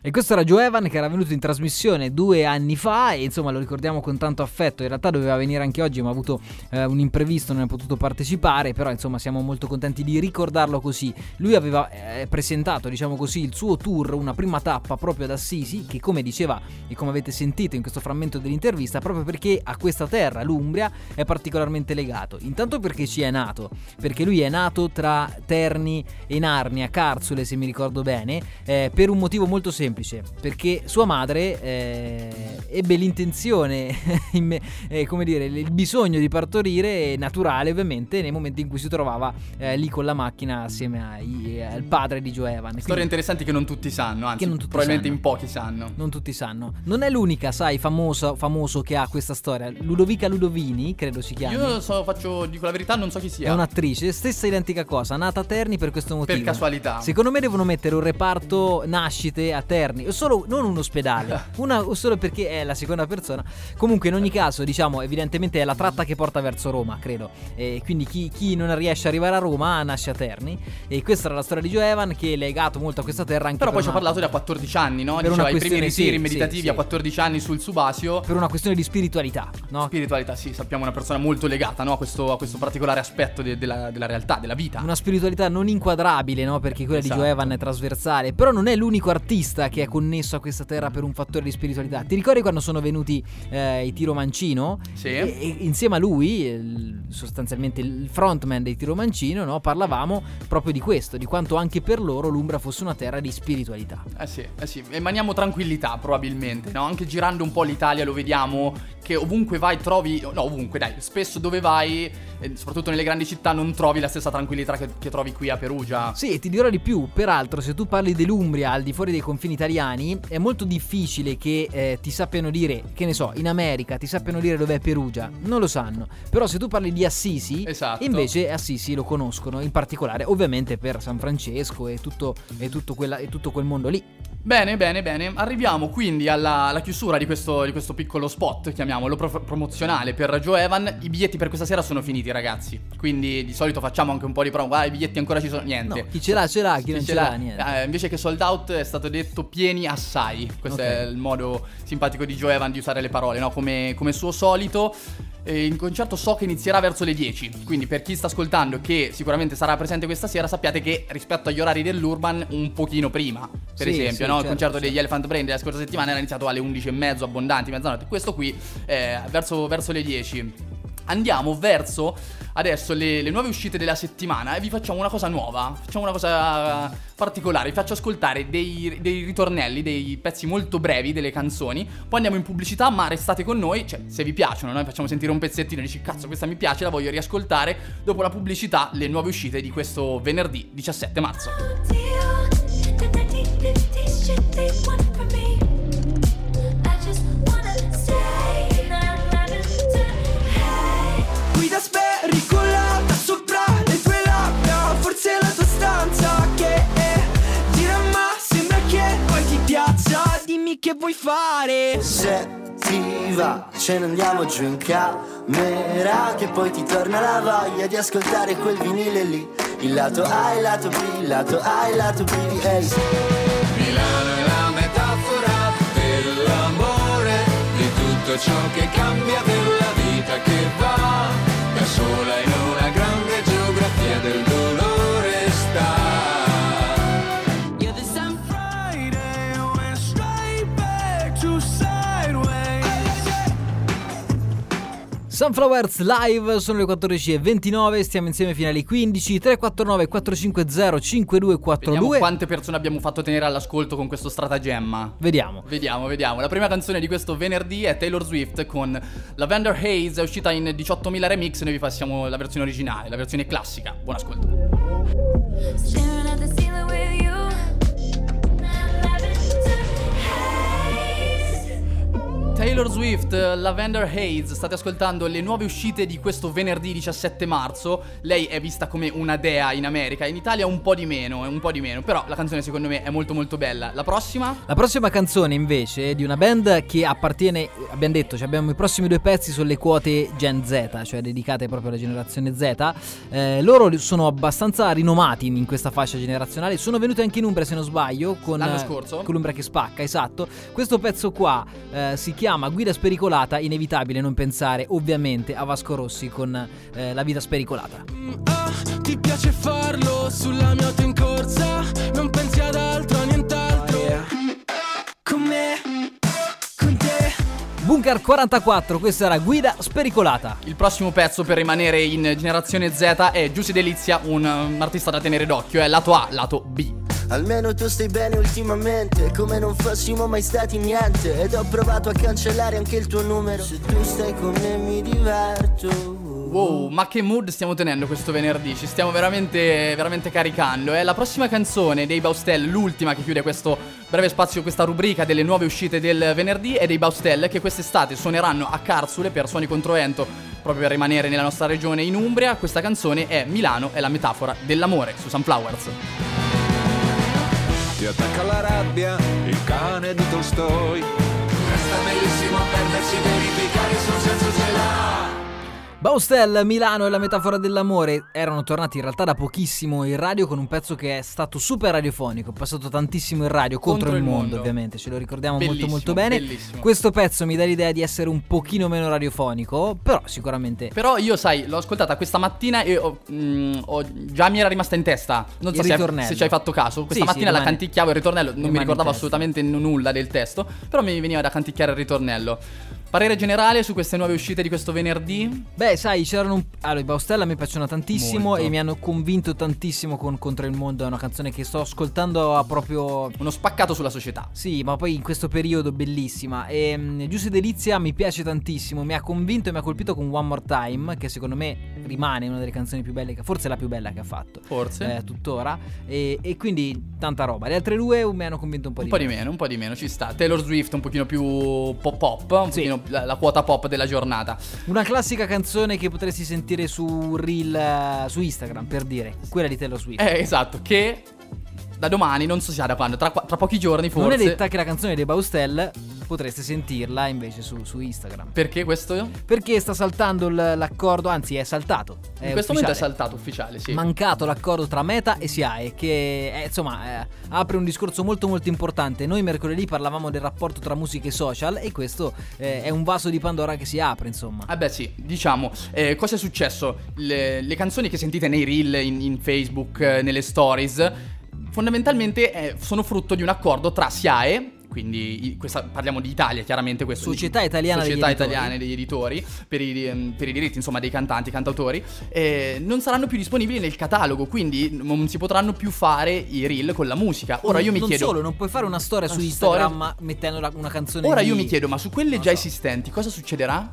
Speaker 4: E questo era Joe Evan che era venuto in trasmissione due anni fa e insomma lo ricordiamo con tanto affetto. In realtà doveva venire anche oggi ma ha avuto eh, un imprevisto, non è potuto partecipare, però insomma siamo molto contenti di ricordarlo così. Lui aveva eh, presentato, diciamo così, il suo tour, una prima tappa proprio ad Assisi, che come diceva e come avete sentito in questo frammento dell'intervista, proprio perché a questa terra, l'Umbria, è particolarmente legato. Intanto perché ci è nato, perché lui è nato tra Terni e Narnia, Carsule se mi ricordo bene, eh, per un motivo molto semplice, perché sua madre eh, ebbe l'intenzione, *laughs* imme- eh, come dire, il bisogno di partorire naturale ovviamente nei momenti in cui si trovava eh, lì con la macchina assieme ai- al padre di Joe Evan.
Speaker 5: Storie
Speaker 4: Quindi-
Speaker 5: interessanti che non tutti sanno, anzi,
Speaker 4: tutti
Speaker 5: probabilmente
Speaker 4: sanno.
Speaker 5: in pochi sanno.
Speaker 4: non tutti sanno. Non è l'unica, sai, famosa, famoso che ha questa storia. Ludovica Ludovini, credo si chiami.
Speaker 5: Io so, faccio, dico la verità, non so chi sia.
Speaker 4: È un'attrice, stessa identica cosa, nata a Terni per questo motivo.
Speaker 5: Per casualità.
Speaker 4: Secondo me devono mettere un reparto nascite a Terni, o solo, non un ospedale, *laughs* una, o solo perché è la seconda persona. Comunque in ogni caso, diciamo, evidentemente è la tratta che porta verso Roma, credo. E quindi chi, chi non riesce ad arrivare a Roma nasce a Terni. E questa era la storia di Joe Evan che è legato molto a questa terra anche
Speaker 5: Però
Speaker 4: per
Speaker 5: poi ci ha parlato da 14 anni, no?
Speaker 4: Per
Speaker 5: Diceva i primi ritiri
Speaker 4: sì,
Speaker 5: meditativi
Speaker 4: sì.
Speaker 5: a 14 anni sul Subasio.
Speaker 4: per una questione di spiritualità, no?
Speaker 5: Spiritualità, sì, sappiamo una persona molto legata no? a, questo, a questo particolare aspetto de- della, della realtà, della vita.
Speaker 4: Una spiritualità non inquadrabile, no? Perché quella
Speaker 5: Esatto.
Speaker 4: di Joe Evan è trasversale. Però non è l'unico artista che è connesso a questa terra per un fattore di spiritualità. Ti ricordi quando sono venuti eh, i Tiro Mancino?
Speaker 5: Sì.
Speaker 4: E, e insieme a lui, il- sostanzialmente il frontman dei Tiro Mancino, no? Parlavamo proprio di questo, di quanto anche per loro l'Umbra fosse una terra di spiritualità.
Speaker 5: Eh sì, eh sì, emaniamo tranquillità probabilmente, no? Anche girando un po' l'Italia lo vediamo che ovunque vai trovi, no ovunque dai, spesso dove vai, eh, soprattutto nelle grandi città, non trovi la stessa tranquillità che, che trovi qui a Perugia.
Speaker 4: Sì, e ti dirò di più, peraltro se tu parli dell'Umbria al di fuori dei confini italiani è molto difficile che eh, ti sappiano dire, che ne so, in America ti sappiano dire dov'è Perugia, non lo sanno, però se tu parli di Assisi,
Speaker 5: Esatto.
Speaker 4: invece Assisi lo conoscono, in particolare ovviamente per San Francesco e tutto, e tutto, quella- e tutto quel mondo lì.
Speaker 5: Bene, bene, bene. Arriviamo quindi alla, alla chiusura di questo, di questo piccolo spot, chiamiamolo pro- promozionale per Joe Evan. I biglietti per questa sera sono finiti, ragazzi. Quindi di solito facciamo anche un po' di promo. Ah, i biglietti ancora ci sono. Niente.
Speaker 4: No, chi ce l'ha ce l'ha, chi non ce l'ha niente.
Speaker 5: Eh, invece che sold out è stato detto pieni assai. Questo
Speaker 4: Ok.
Speaker 5: è il modo simpatico di Joe Evan di usare le parole, no? Come, come suo solito. Eh, il concerto so che inizierà verso le 10. Quindi per chi sta ascoltando, che sicuramente sarà presente questa sera, sappiate che rispetto agli orari dell'Urban, un pochino prima. Per
Speaker 4: Sì,
Speaker 5: esempio,
Speaker 4: sì,
Speaker 5: no? il
Speaker 4: certo,
Speaker 5: concerto degli
Speaker 4: certo.
Speaker 5: Elephant Brain della scorsa settimana era iniziato alle 11.30 abbondanti, mezzanotte. Questo qui eh, verso, verso le 10. Andiamo verso adesso le, le nuove uscite della settimana e vi facciamo una cosa nuova, facciamo una cosa particolare, vi faccio ascoltare dei, dei ritornelli, dei pezzi molto brevi delle canzoni, poi andiamo in pubblicità ma restate con noi, cioè se vi piacciono, noi facciamo sentire un pezzettino e dici cazzo questa mi piace, la voglio riascoltare, dopo la pubblicità le nuove uscite di questo venerdì 17 marzo.
Speaker 9: Che vuoi fare
Speaker 7: Se ti va, ce ne andiamo giù in camera Che poi ti torna la voglia di ascoltare quel vinile lì Il lato A, il lato B, il lato A, il lato B ehi.
Speaker 10: Milano è la metafora dell'amore, di tutto ciò che cambia, della vita che va da sola in
Speaker 4: Sunflowers live sono le 14.29, stiamo insieme fino alle 15, 349 450 5242.
Speaker 5: Vediamo quante persone abbiamo fatto tenere all'ascolto con questo stratagemma.
Speaker 4: Vediamo.
Speaker 5: Vediamo, vediamo. La prima canzone di questo venerdì è Taylor Swift con Lavender Haze, è uscita in 18.000 remix, noi vi passiamo la versione originale, la versione classica. Buon ascolto. Taylor Swift, Lavender Haze, state ascoltando le nuove uscite di questo venerdì 17 marzo. Lei è vista come una dea in America, in Italia un po' di meno, un po' di meno, però la canzone secondo me è molto molto bella. La prossima?
Speaker 4: La prossima canzone invece è di una band che appartiene, abbiamo detto, cioè abbiamo i prossimi due pezzi sulle quote Gen Z, cioè dedicate proprio alla generazione Z. Eh, loro sono abbastanza rinomati in questa fascia generazionale, sono venuti anche in Umbria se non sbaglio, con,
Speaker 5: L'anno scorso?
Speaker 4: con l'Umbria che spacca, esatto. Questo pezzo qua eh, si chiama Guida spericolata, inevitabile non pensare ovviamente a Vasco Rossi con eh, La vita spericolata.
Speaker 9: Ah, ti piace farlo sulla mia auto in corsa Non pensi ad altro, a nient'altro Con me, con te
Speaker 4: Bunker 44, questa era Guida spericolata.
Speaker 5: Il prossimo pezzo per rimanere in generazione Z è Giussi Delizia, un, um, artista da tenere d'occhio, è lato A, lato B.
Speaker 11: Almeno tu stai bene ultimamente, come non fossimo mai stati niente. Ed ho provato a cancellare anche il tuo numero. Se tu stai con me mi diverto.
Speaker 5: Wow, ma che mood stiamo tenendo questo venerdì? Ci stiamo veramente, veramente caricando. È la prossima canzone dei Baustelle, l'ultima che chiude questo breve spazio, questa rubrica delle nuove uscite del venerdì, è dei Baustelle che quest'estate suoneranno a Carsule per Suoni Controvento, proprio per rimanere nella nostra regione in Umbria. Questa canzone è Milano, è la metafora dell'amore su Sunflowers.
Speaker 10: Ti attacca la rabbia, il cane di Tolstoi. Resta bellissimo perdersi, verificare sul senso ce l'ha.
Speaker 4: Baustel, Milano e la metafora dell'amore erano tornati in realtà da pochissimo in radio con un pezzo che è stato super radiofonico, passato tantissimo in radio contro, il mondo, ovviamente, ce lo ricordiamo
Speaker 5: Bellissimo,
Speaker 4: molto molto bene.
Speaker 5: bellissimo.
Speaker 4: Questo pezzo mi dà l'idea di essere un pochino meno radiofonico, però sicuramente
Speaker 5: Però io, sai, l'ho ascoltata questa mattina e ho, mm, ho- già mi era rimasta in testa. Non so se, se ci hai fatto caso. Questa
Speaker 4: Sì, sì,
Speaker 5: mattina la
Speaker 4: rimane-
Speaker 5: canticchiavo il ritornello, non mi ricordavo assolutamente nulla del testo, però mi veniva da canticchiare il ritornello. Parere generale su queste nuove uscite di questo venerdì?
Speaker 4: Beh, sai, c'erano un... Allora, i Baustella mi piacciono tantissimo
Speaker 5: Molto.
Speaker 4: e mi hanno convinto tantissimo con Contro il Mondo. È una canzone che sto ascoltando a proprio...
Speaker 5: Uno spaccato sulla società.
Speaker 4: Sì, ma poi in questo periodo bellissima. E um, Giuseppe Delizia mi piace tantissimo. Mi ha convinto e mi ha colpito con One More Time, che secondo me rimane una delle canzoni più belle, che, forse la più bella che ha fatto.
Speaker 5: Forse.
Speaker 4: eh, tuttora. E, e quindi tanta roba. Le altre due mi hanno convinto un po'
Speaker 5: Un
Speaker 4: di
Speaker 5: po' di meno, un po' di meno, ci sta. Taylor Swift un pochino più pop pop, un pochino la, la quota pop della giornata.
Speaker 4: Una classica canzone che potresti sentire su Reel eh, su Instagram, per dire. Quella di Taylor Swift.
Speaker 5: Eh, esatto, che da domani, non so se da quando, tra, tra pochi giorni forse.
Speaker 4: Non è detta che la canzone dei Baustel potreste sentirla invece su, su Instagram.
Speaker 5: Perché questo?
Speaker 4: Perché sta saltando l'accordo, anzi è saltato. È
Speaker 5: In questo momento è
Speaker 4: ufficiale.
Speaker 5: saltato ufficiale, sì.
Speaker 4: Mancato l'accordo tra Meta e SIAE che eh, insomma eh, apre un discorso molto molto importante. Noi mercoledì parlavamo del rapporto tra musica e social e questo eh, è un vaso di Pandora che si apre insomma.
Speaker 5: Ah beh sì, diciamo, eh, cosa è successo? Le, le canzoni che sentite nei reel, in, in Facebook, eh, nelle stories, fondamentalmente eh, sono frutto di un accordo tra SIAE, quindi questa- parliamo di Italia chiaramente, questo,
Speaker 4: Società Italiana degli
Speaker 5: Società
Speaker 4: Editori.
Speaker 5: Italiane degli Editori, per i, ehm, per i diritti insomma dei cantanti, cantautori, eh, non saranno più disponibili nel catalogo, quindi non si potranno più fare i reel con la musica. Ora io mi
Speaker 4: non
Speaker 5: chiedo...
Speaker 4: solo, non puoi fare una storia
Speaker 5: Una
Speaker 4: su
Speaker 5: storia-
Speaker 4: Instagram mettendo la- una canzone
Speaker 5: Ora
Speaker 4: di-
Speaker 5: io mi chiedo, ma su quelle già esistenti cosa succederà?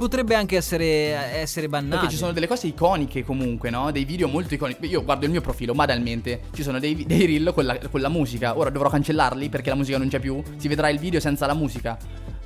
Speaker 4: Potrebbe anche essere, essere bannato.
Speaker 5: Perché ci sono delle cose iconiche comunque, no? Dei video molto iconici. Io guardo il mio profilo, banalmente. Ci sono dei, dei reel con la, con la musica. Ora dovrò cancellarli perché la musica non c'è più. Si vedrà il video senza la musica.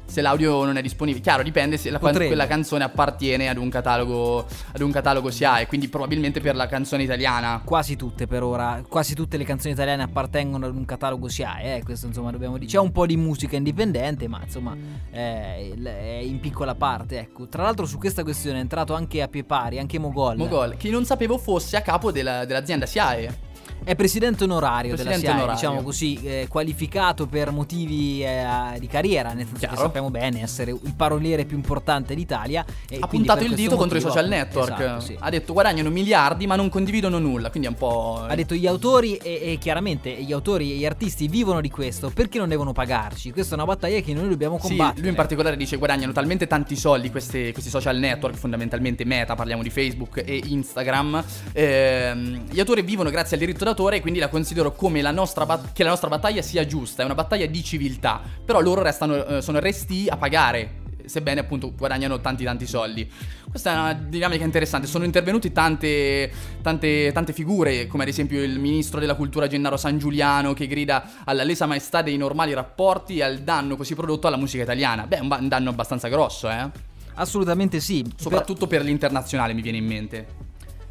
Speaker 5: Se l'audio non è disponibile. Chiaro, dipende se la- quella canzone appartiene ad un catalogo. Ad un catalogo SIAE. Quindi probabilmente per la canzone italiana.
Speaker 4: Quasi tutte per ora, quasi tutte le canzoni italiane appartengono ad un catalogo SIAE, eh, questo insomma dobbiamo dire. C'è un po' di musica indipendente, ma insomma è, è in piccola parte, ecco. Tra l'altro su questa questione è entrato anche a pie pari, anche Mogol.
Speaker 5: Mogol, che non sapevo fosse a capo della- dell'azienda SIAE.
Speaker 4: È presidente onorario
Speaker 5: Presidente
Speaker 4: della SIAE,
Speaker 5: onorario.
Speaker 4: diciamo così, eh, qualificato per motivi eh, di carriera, nel senso
Speaker 5: Chiaro.
Speaker 4: che sappiamo bene essere il paroliere più importante d'Italia.
Speaker 5: Ha puntato il dito contro i
Speaker 4: motivo-
Speaker 5: social network.
Speaker 4: Esatto, sì.
Speaker 5: Ha detto guadagnano miliardi ma non condividono nulla. Quindi è un po'.
Speaker 4: Ha detto gli autori e, e chiaramente gli autori e gli artisti vivono di questo perché non devono pagarci. Questa è una battaglia che noi dobbiamo
Speaker 5: Sì,
Speaker 4: combattere.
Speaker 5: lui in particolare dice guadagnano talmente tanti soldi queste- questi social network, fondamentalmente Meta, parliamo di Facebook e Instagram. ehm, gli autori vivono grazie al diritto d'autore e quindi la considero come la nostra bat- che la nostra battaglia sia giusta, è una battaglia di civiltà. Però loro restano, eh, sono resti a pagare. Sebbene appunto guadagnano tanti tanti soldi. Questa è una dinamica interessante. Sono intervenuti tante, tante, tante figure, come ad esempio il ministro della cultura Gennaro San Giuliano, che grida alla lesa maestà dei normali rapporti e al danno così prodotto alla musica italiana. Beh, è un, danno abbastanza grosso, eh.
Speaker 4: Assolutamente sì.
Speaker 5: Soprattutto per l'internazionale, mi viene in mente.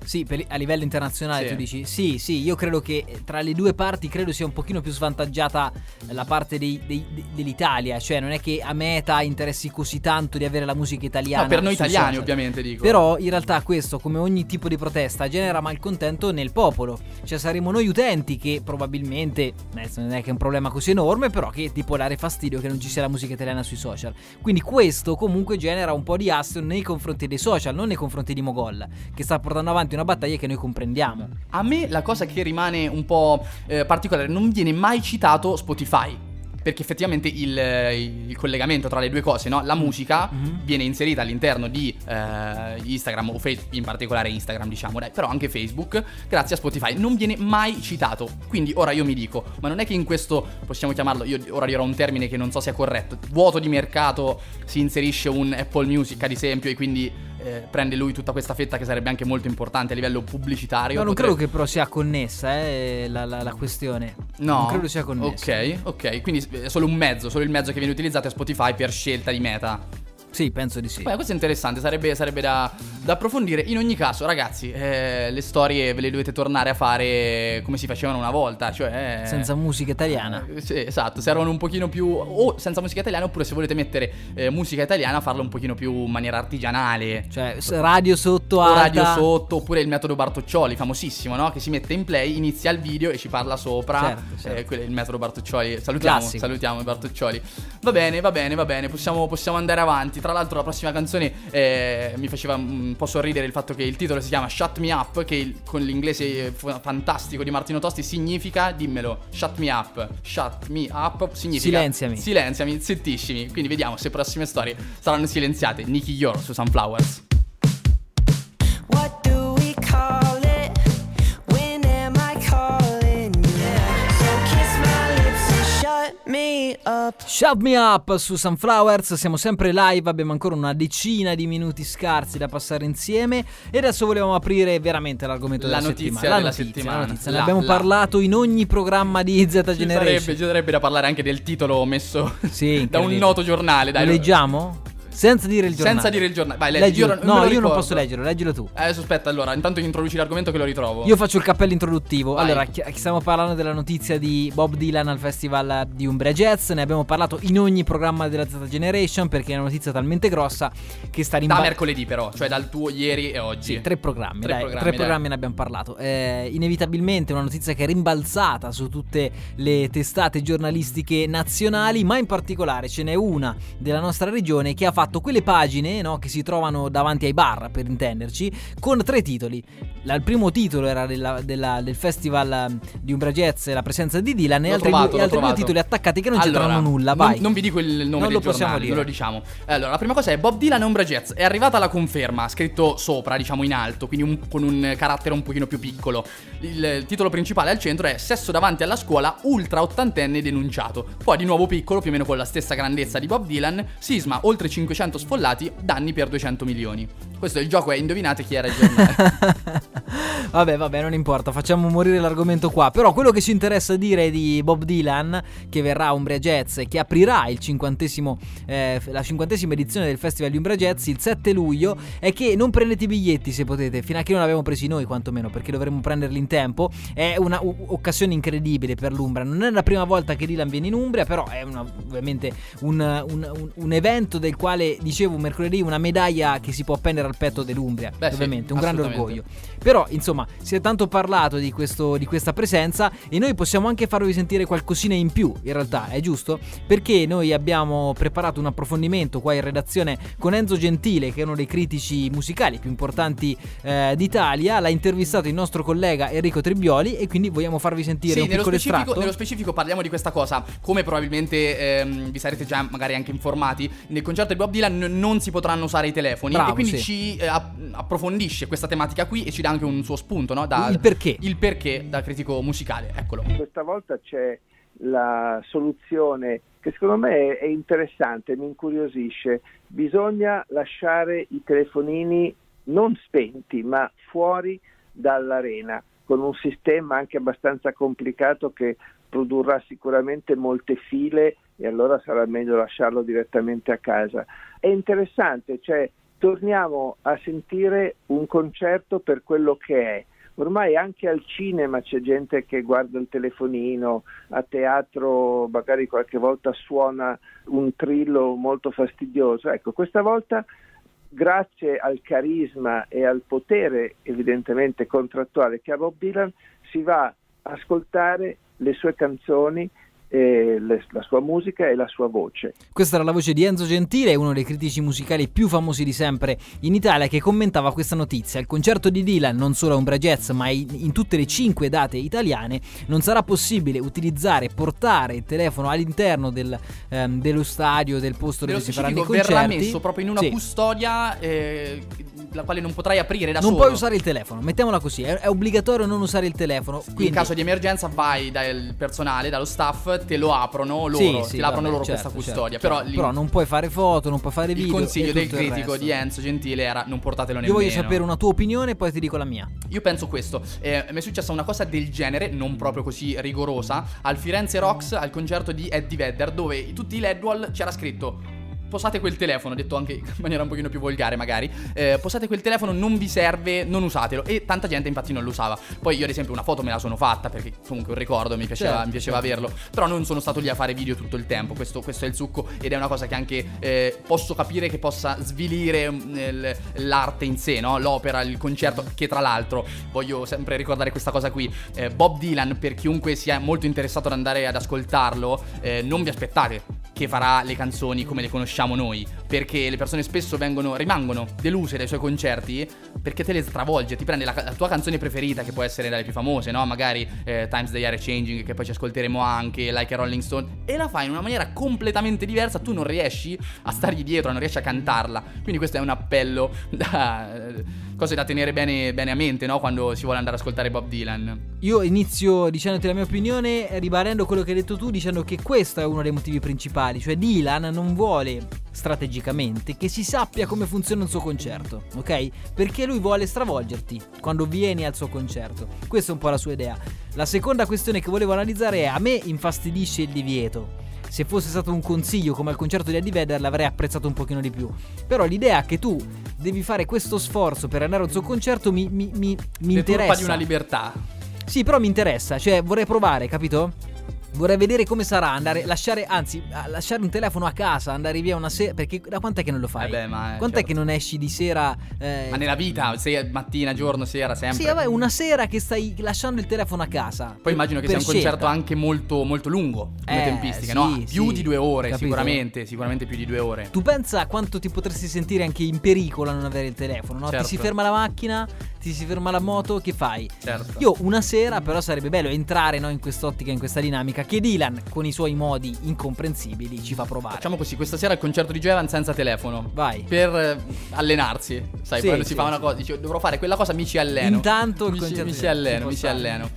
Speaker 4: Sì, per- a livello internazionale
Speaker 5: Sì.
Speaker 4: tu dici sì, sì, io credo che eh, tra le due parti credo sia un pochino più svantaggiata la parte dei- dei- de- dell'Italia, cioè non è che a Meta interessi così tanto di avere la musica italiana.
Speaker 5: No, per noi italiani,
Speaker 4: social.
Speaker 5: ovviamente, dico.
Speaker 4: Però in realtà questo, come ogni tipo di protesta, genera malcontento nel popolo. Cioè saremo noi utenti che probabilmente, adesso non è che è un problema così enorme, però che ti può dare fastidio che non ci sia la musica italiana sui social. Quindi questo comunque genera un po' di astio nei confronti dei social, non nei confronti di Mogol, che sta portando avanti una battaglia che noi comprendiamo.
Speaker 5: A me la cosa che rimane un po' eh, particolare, non viene mai citato Spotify. Perché effettivamente il, il collegamento tra le due cose, no? La musica viene inserita all'interno di eh, Instagram o Facebook, in particolare Instagram, diciamo, dai, però anche Facebook, grazie a Spotify. Non viene mai citato. Quindi ora io mi dico, ma non è che in questo possiamo chiamarlo, io ora dirò un termine che non so sia corretto, vuoto di mercato si inserisce un Apple Music ad esempio e quindi eh, prende lui tutta questa fetta che sarebbe anche molto importante a livello pubblicitario.
Speaker 4: No, non
Speaker 5: Potrebbe-
Speaker 4: credo che però sia connessa eh, la, la- la questione.
Speaker 5: No,
Speaker 4: Non credo sia connessa.
Speaker 5: Ok, ok, quindi è solo un mezzo, solo il mezzo che viene utilizzato è Spotify per scelta di meta.
Speaker 4: Sì, penso di sì.
Speaker 5: Beh, questo è interessante, sarebbe, sarebbe da, da approfondire. In ogni caso, ragazzi, eh, le storie ve le dovete tornare a fare come si facevano una volta, cioè... eh,
Speaker 4: Senza musica italiana.
Speaker 5: eh, Sì, esatto, servono un pochino più o senza musica italiana oppure se volete mettere eh, musica italiana farlo un pochino più in maniera artigianale.
Speaker 4: Cioè, radio sotto alta.
Speaker 5: radio sotto oppure il metodo Bartoccioli, famosissimo, no? Che si mette in play, inizia il video e ci parla sopra.
Speaker 4: Certo, certo.
Speaker 5: Eh, è il metodo Bartoccioli. Salutiamo,
Speaker 4: Classico.
Speaker 5: salutiamo i Bartoccioli. Va bene, va bene, va bene, possiamo, possiamo andare avanti. Tra l'altro la prossima canzone eh, mi faceva un po' sorridere il fatto che il titolo si chiama Shut Me Up, che il- con l'inglese f- fantastico di Martino Tosti significa, dimmelo, Shut Me Up. Shut Me Up significa...
Speaker 4: Silenziami.
Speaker 5: Silenziami, zittissimi. Quindi vediamo se prossime storie saranno silenziate. Nicky Yor su Sunflowers.
Speaker 9: Me up.
Speaker 4: Shut Me Up su Sunflowers, siamo sempre live, abbiamo ancora una decina di minuti scarsi da passare insieme e adesso volevamo aprire veramente l'argomento
Speaker 5: La
Speaker 4: della
Speaker 5: notizia
Speaker 4: settimana. La
Speaker 5: della
Speaker 4: notizia,
Speaker 5: settimana.
Speaker 4: la notizia. Ne
Speaker 5: La-
Speaker 4: abbiamo
Speaker 5: la-
Speaker 4: parlato in ogni programma di Z
Speaker 5: Ci
Speaker 4: Generation.
Speaker 5: sarebbe, ci sarebbe da parlare anche del titolo messo
Speaker 4: Sì, *laughs*
Speaker 5: da un noto giornale. Dai,
Speaker 4: Lo leggiamo? Senza dire il giornale.
Speaker 5: Senza dire il giornale. Vai, leggi.
Speaker 4: Leggilo.
Speaker 5: Io
Speaker 4: no, io non posso leggerlo, leggilo tu.
Speaker 5: Eh, adesso aspetta, allora, intanto introduci l'argomento che lo ritrovo.
Speaker 4: Io faccio il cappello introduttivo.
Speaker 5: Vai.
Speaker 4: Allora, chi- stiamo parlando della notizia di Bob Dylan al festival di Umbria Jazz. Ne abbiamo parlato in ogni programma della Z Generation perché è una notizia talmente grossa che sta
Speaker 5: Da
Speaker 4: rimbalzando.
Speaker 5: mercoledì, però, cioè dal tuo ieri e oggi.
Speaker 4: Sì, tre programmi,
Speaker 5: Tre
Speaker 4: dai,
Speaker 5: programmi,
Speaker 4: tre programmi ne abbiamo parlato. Eh, inevitabilmente una notizia che è rimbalzata su tutte le testate giornalistiche nazionali, ma in particolare ce n'è una della nostra regione che ha fatto quelle pagine no, che si trovano davanti ai bar, per intenderci, con tre titoli. La- il primo titolo era della- della- del festival eh, di Umbra Jazz e la presenza di Dylan e altri,
Speaker 5: trovato,
Speaker 4: e altri due titoli attaccati che non
Speaker 5: Allora,
Speaker 4: c'entrano nulla.
Speaker 5: non-
Speaker 4: Vai.
Speaker 5: Non, vi dico il nome
Speaker 4: Non lo possiamo
Speaker 5: giornale,
Speaker 4: dire.
Speaker 5: non lo diciamo. Allora, la prima cosa è Bob Dylan Ombra Jazz. È arrivata la conferma, scritto sopra, diciamo in alto, quindi un- con un carattere un pochino più piccolo. Il, il titolo principale al centro è Sesso davanti alla scuola, ultra ottantenne denunciato. Poi di nuovo piccolo, più o meno con la stessa grandezza di Bob Dylan, sisma oltre 500 sfollati, danni per 200 milioni. Questo è il gioco, è indovinate chi era il giornale. *laughs*
Speaker 4: Vabbè, vabbè, non importa, facciamo morire l'argomento qua. Però quello che ci interessa dire di Bob Dylan, che verrà a Umbria Jazz e che aprirà il cinquantesimo, eh, la cinquantesima edizione del Festival di Umbria Jazz il 7 luglio, è che non prendete i biglietti se potete, fino a che non abbiamo presi noi quantomeno, perché dovremmo prenderli in tempo. È un'occasione incredibile per l'Umbria. Non è la prima volta che Dylan viene in Umbria, però è una- ovviamente un, un- un- un evento del quale, dicevo mercoledì, una medaglia che si può appendere al petto dell'Umbria.
Speaker 5: Beh, sì,
Speaker 4: ovviamente, un grande orgoglio. Però, insomma, insomma si è tanto parlato di, questo, di questa presenza e noi possiamo anche farvi sentire qualcosina in più, in realtà, è giusto? Perché noi abbiamo preparato un approfondimento qua in redazione con Enzo Gentile, che è uno dei critici musicali più importanti eh, d'Italia, l'ha intervistato il nostro collega Enrico Tribbioli e quindi vogliamo farvi sentire
Speaker 5: Sì,
Speaker 4: un
Speaker 5: nello
Speaker 4: piccolo
Speaker 5: specifico,
Speaker 4: estratto.
Speaker 5: nello specifico parliamo di questa cosa. Come probabilmente ehm, vi sarete già magari anche informati, nel concerto di Bob Dylan non si potranno usare i telefoni.
Speaker 4: Bravo,
Speaker 5: e quindi
Speaker 4: sì.
Speaker 5: ci eh, app- approfondisce questa tematica qui e ci dà anche un suo spunto, no? Da-
Speaker 4: Il perché.
Speaker 5: Il perché da critico musicale, eccolo.
Speaker 12: Questa volta c'è la soluzione che secondo me è interessante, mi incuriosisce. Bisogna lasciare i telefonini non spenti, ma fuori dall'arena, con un sistema anche abbastanza complicato che produrrà sicuramente molte file e allora sarà meglio lasciarlo direttamente a casa. È interessante, cioè torniamo a sentire un concerto per quello che è. Ormai anche al cinema c'è gente che guarda il telefonino, a teatro magari qualche volta suona un trillo molto fastidioso. Ecco, questa volta grazie al carisma e al potere evidentemente contrattuale che ha Bob Dylan si va a ascoltare le sue canzoni, le- la sua musica e la sua voce.
Speaker 4: Questa era la voce di Enzo Gentile, uno dei critici musicali più famosi di sempre in Italia, che commentava questa notizia. Il concerto di Dylan, non solo a Umbra Jazz, ma in, in tutte le cinque date italiane, non sarà possibile utilizzare, portare il telefono all'interno del, ehm, dello stadio, del posto dove si faranno i
Speaker 5: specifico
Speaker 4: concerti.
Speaker 5: verrà messo proprio in una
Speaker 4: Sì.
Speaker 5: custodia eh, la quale non potrai aprire da
Speaker 4: Non
Speaker 5: solo.
Speaker 4: puoi usare il telefono, mettiamola così, è, è obbligatorio non usare il telefono. Quindi,
Speaker 5: In caso di emergenza vai dal personale, dallo staff, te lo aprono loro,
Speaker 4: Sì, sì,
Speaker 5: l'aprono loro
Speaker 4: certo,
Speaker 5: questa
Speaker 4: certo,
Speaker 5: custodia.
Speaker 4: certo.
Speaker 5: Però,
Speaker 4: Però non puoi fare foto, non puoi fare
Speaker 5: il
Speaker 4: video.
Speaker 5: consiglio
Speaker 4: e
Speaker 5: del
Speaker 4: il
Speaker 5: critico di Enzo Gentile era non portatelo
Speaker 4: Io
Speaker 5: nemmeno.
Speaker 4: voglio sapere una tua opinione, poi ti dico la mia.
Speaker 5: Io penso questo, eh, mi è successa una cosa del genere, non proprio così rigorosa, al Firenze Rocks, al concerto di Eddie Vedder, dove tutti i Ledwall c'era scritto posate quel telefono, detto anche in maniera un pochino più volgare magari, eh, posate quel telefono, non vi serve, non usatelo. E tanta gente infatti non lo usava. Poi io ad esempio una foto me la sono fatta perché comunque un ricordo, mi piaceva,
Speaker 4: Certo,
Speaker 5: mi piaceva
Speaker 4: certo.
Speaker 5: averlo. Però non sono stato lì a fare video tutto il tempo, questo, questo è il succo ed è una cosa che anche eh, posso capire che possa svilire il- l'arte in sé, no? l'opera, il concerto, che tra l'altro voglio sempre ricordare questa cosa qui. eh, Bob Dylan, per chiunque sia molto interessato ad andare ad ascoltarlo, eh, non vi aspettate che farà le canzoni come le conosciamo noi, perché le persone spesso vengono, rimangono deluse dai suoi concerti perché te le stravolge, ti prende la, la tua canzone preferita che può essere dalle più famose, no? Magari eh, Times They Are Changing che poi ci ascolteremo anche, Like a Rolling Stone e la fai in una maniera completamente diversa, tu non riesci a stargli dietro, non riesci a cantarla. Quindi questo è un appello da cose da tenere bene, bene a mente, no? Quando si vuole andare ad ascoltare Bob Dylan.
Speaker 4: Io inizio dicendoti la mia opinione, ribadendo quello che hai detto tu, dicendo che questo è uno dei motivi principali. Cioè, Dylan non vuole strategicamente che si sappia come funziona il suo concerto, ok? Perché lui vuole stravolgerti quando vieni al suo concerto. Questa è un po' la sua idea. La seconda questione che volevo analizzare è: a me infastidisce il divieto. Se fosse stato un consiglio come al concerto di Eddie Vedder l'avrei apprezzato un pochino di più. Però l'idea che tu devi fare questo sforzo per andare al suo concerto mi, mi, mi, mi interessa.
Speaker 5: di una libertà.
Speaker 4: Sì, però mi interessa, cioè vorrei provare, capito? Vorrei vedere come sarà andare, lasciare, anzi, lasciare un telefono a casa, andare via una sera. Perché da quant'è che non lo fai?
Speaker 5: Eh beh, ma, eh,
Speaker 4: Quant'è
Speaker 5: certo.
Speaker 4: che non esci di sera? eh,
Speaker 5: Ma nella vita, sei mattina, giorno, sera, sempre.
Speaker 4: Sì, vabbè, una sera che stai lasciando il telefono a casa.
Speaker 5: Poi immagino che sia un concerto
Speaker 4: scelta.
Speaker 5: anche molto, molto lungo come
Speaker 4: Eh,
Speaker 5: tempistiche,
Speaker 4: sì,
Speaker 5: no? Più
Speaker 4: sì,
Speaker 5: di due ore,
Speaker 4: capito.
Speaker 5: sicuramente, sicuramente più di due ore.
Speaker 4: Tu pensa quanto ti potresti sentire anche in pericolo a non avere il telefono, no?
Speaker 5: Certo.
Speaker 4: Ti si ferma la macchina, ti si ferma la moto, che fai?
Speaker 5: Certo.
Speaker 4: Io una sera però sarebbe bello entrare no, in quest'ottica, in questa dinamica che Dylan con i suoi modi incomprensibili ci fa provare.
Speaker 5: Facciamo così, questa sera il concerto di Joe Evans senza telefono.
Speaker 4: Vai.
Speaker 5: Per eh, allenarsi. Sai,
Speaker 4: Sì,
Speaker 5: quando
Speaker 4: sì,
Speaker 5: si fa una cosa, dici, dovrò fare quella cosa, mi ci alleno.
Speaker 4: Intanto il
Speaker 5: mi, ci,
Speaker 4: concerto
Speaker 5: mi
Speaker 4: di-
Speaker 5: ci alleno, mi ci alleno.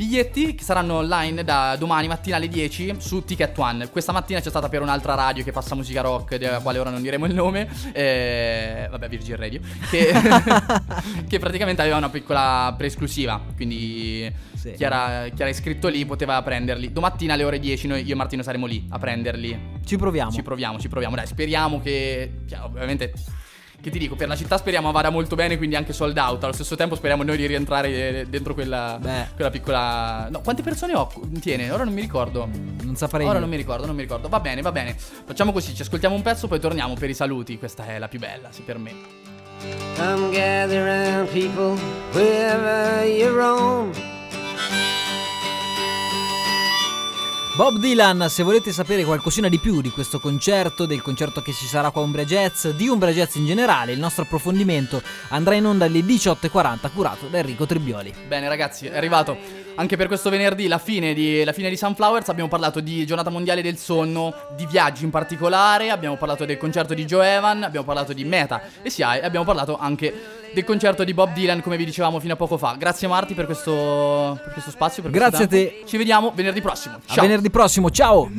Speaker 5: Biglietti che saranno online da domani mattina alle 10 su Ticket One. Questa mattina c'è stata per un'altra radio che passa musica rock, della quale ora non diremo il nome. eh, vabbè, Virgin Radio. Che, *laughs* che praticamente aveva una piccola preesclusiva. Quindi
Speaker 4: Sì.
Speaker 5: chi, era, chi era iscritto lì poteva prenderli. Domattina alle ore 10 noi, io e Martino saremo lì a prenderli.
Speaker 4: Ci proviamo.
Speaker 5: Ci proviamo, ci proviamo. Dai, speriamo che. cioè, ovviamente. Che ti dico, per la città speriamo vada molto bene, quindi anche sold out. Allo stesso tempo speriamo noi di rientrare eh, dentro quella, quella piccola. No, quante persone ho? Tiene, ora non mi ricordo.
Speaker 4: Non saprei
Speaker 5: Ora non mi ricordo, non mi ricordo. Va bene, va bene. Facciamo così, ci ascoltiamo un pezzo, poi torniamo per i saluti. Questa è la più bella, sì, per me.
Speaker 13: Come gather round, people, wherever you roam.
Speaker 4: Bob Dylan, se volete sapere qualcosina di più di questo concerto, del concerto che ci sarà qua a Umbria Jazz, di Umbria Jazz in generale, il nostro approfondimento andrà in onda alle 18.40 curato da Enrico Tribioli.
Speaker 5: Bene ragazzi, è arrivato anche per questo venerdì la fine, di, la fine di Sunflowers. Abbiamo parlato di giornata mondiale del sonno, di viaggi in particolare, abbiamo parlato del concerto di Joe Evan, abbiamo parlato di Meta e SIAE e abbiamo parlato anche del concerto di Bob Dylan come vi dicevamo fino a poco fa. Grazie Marti per questo, per questo spazio. Per questo
Speaker 4: Grazie a te.
Speaker 5: Ci vediamo venerdì prossimo.
Speaker 4: A
Speaker 5: Ciao.
Speaker 4: venerdì prossimo, ciao!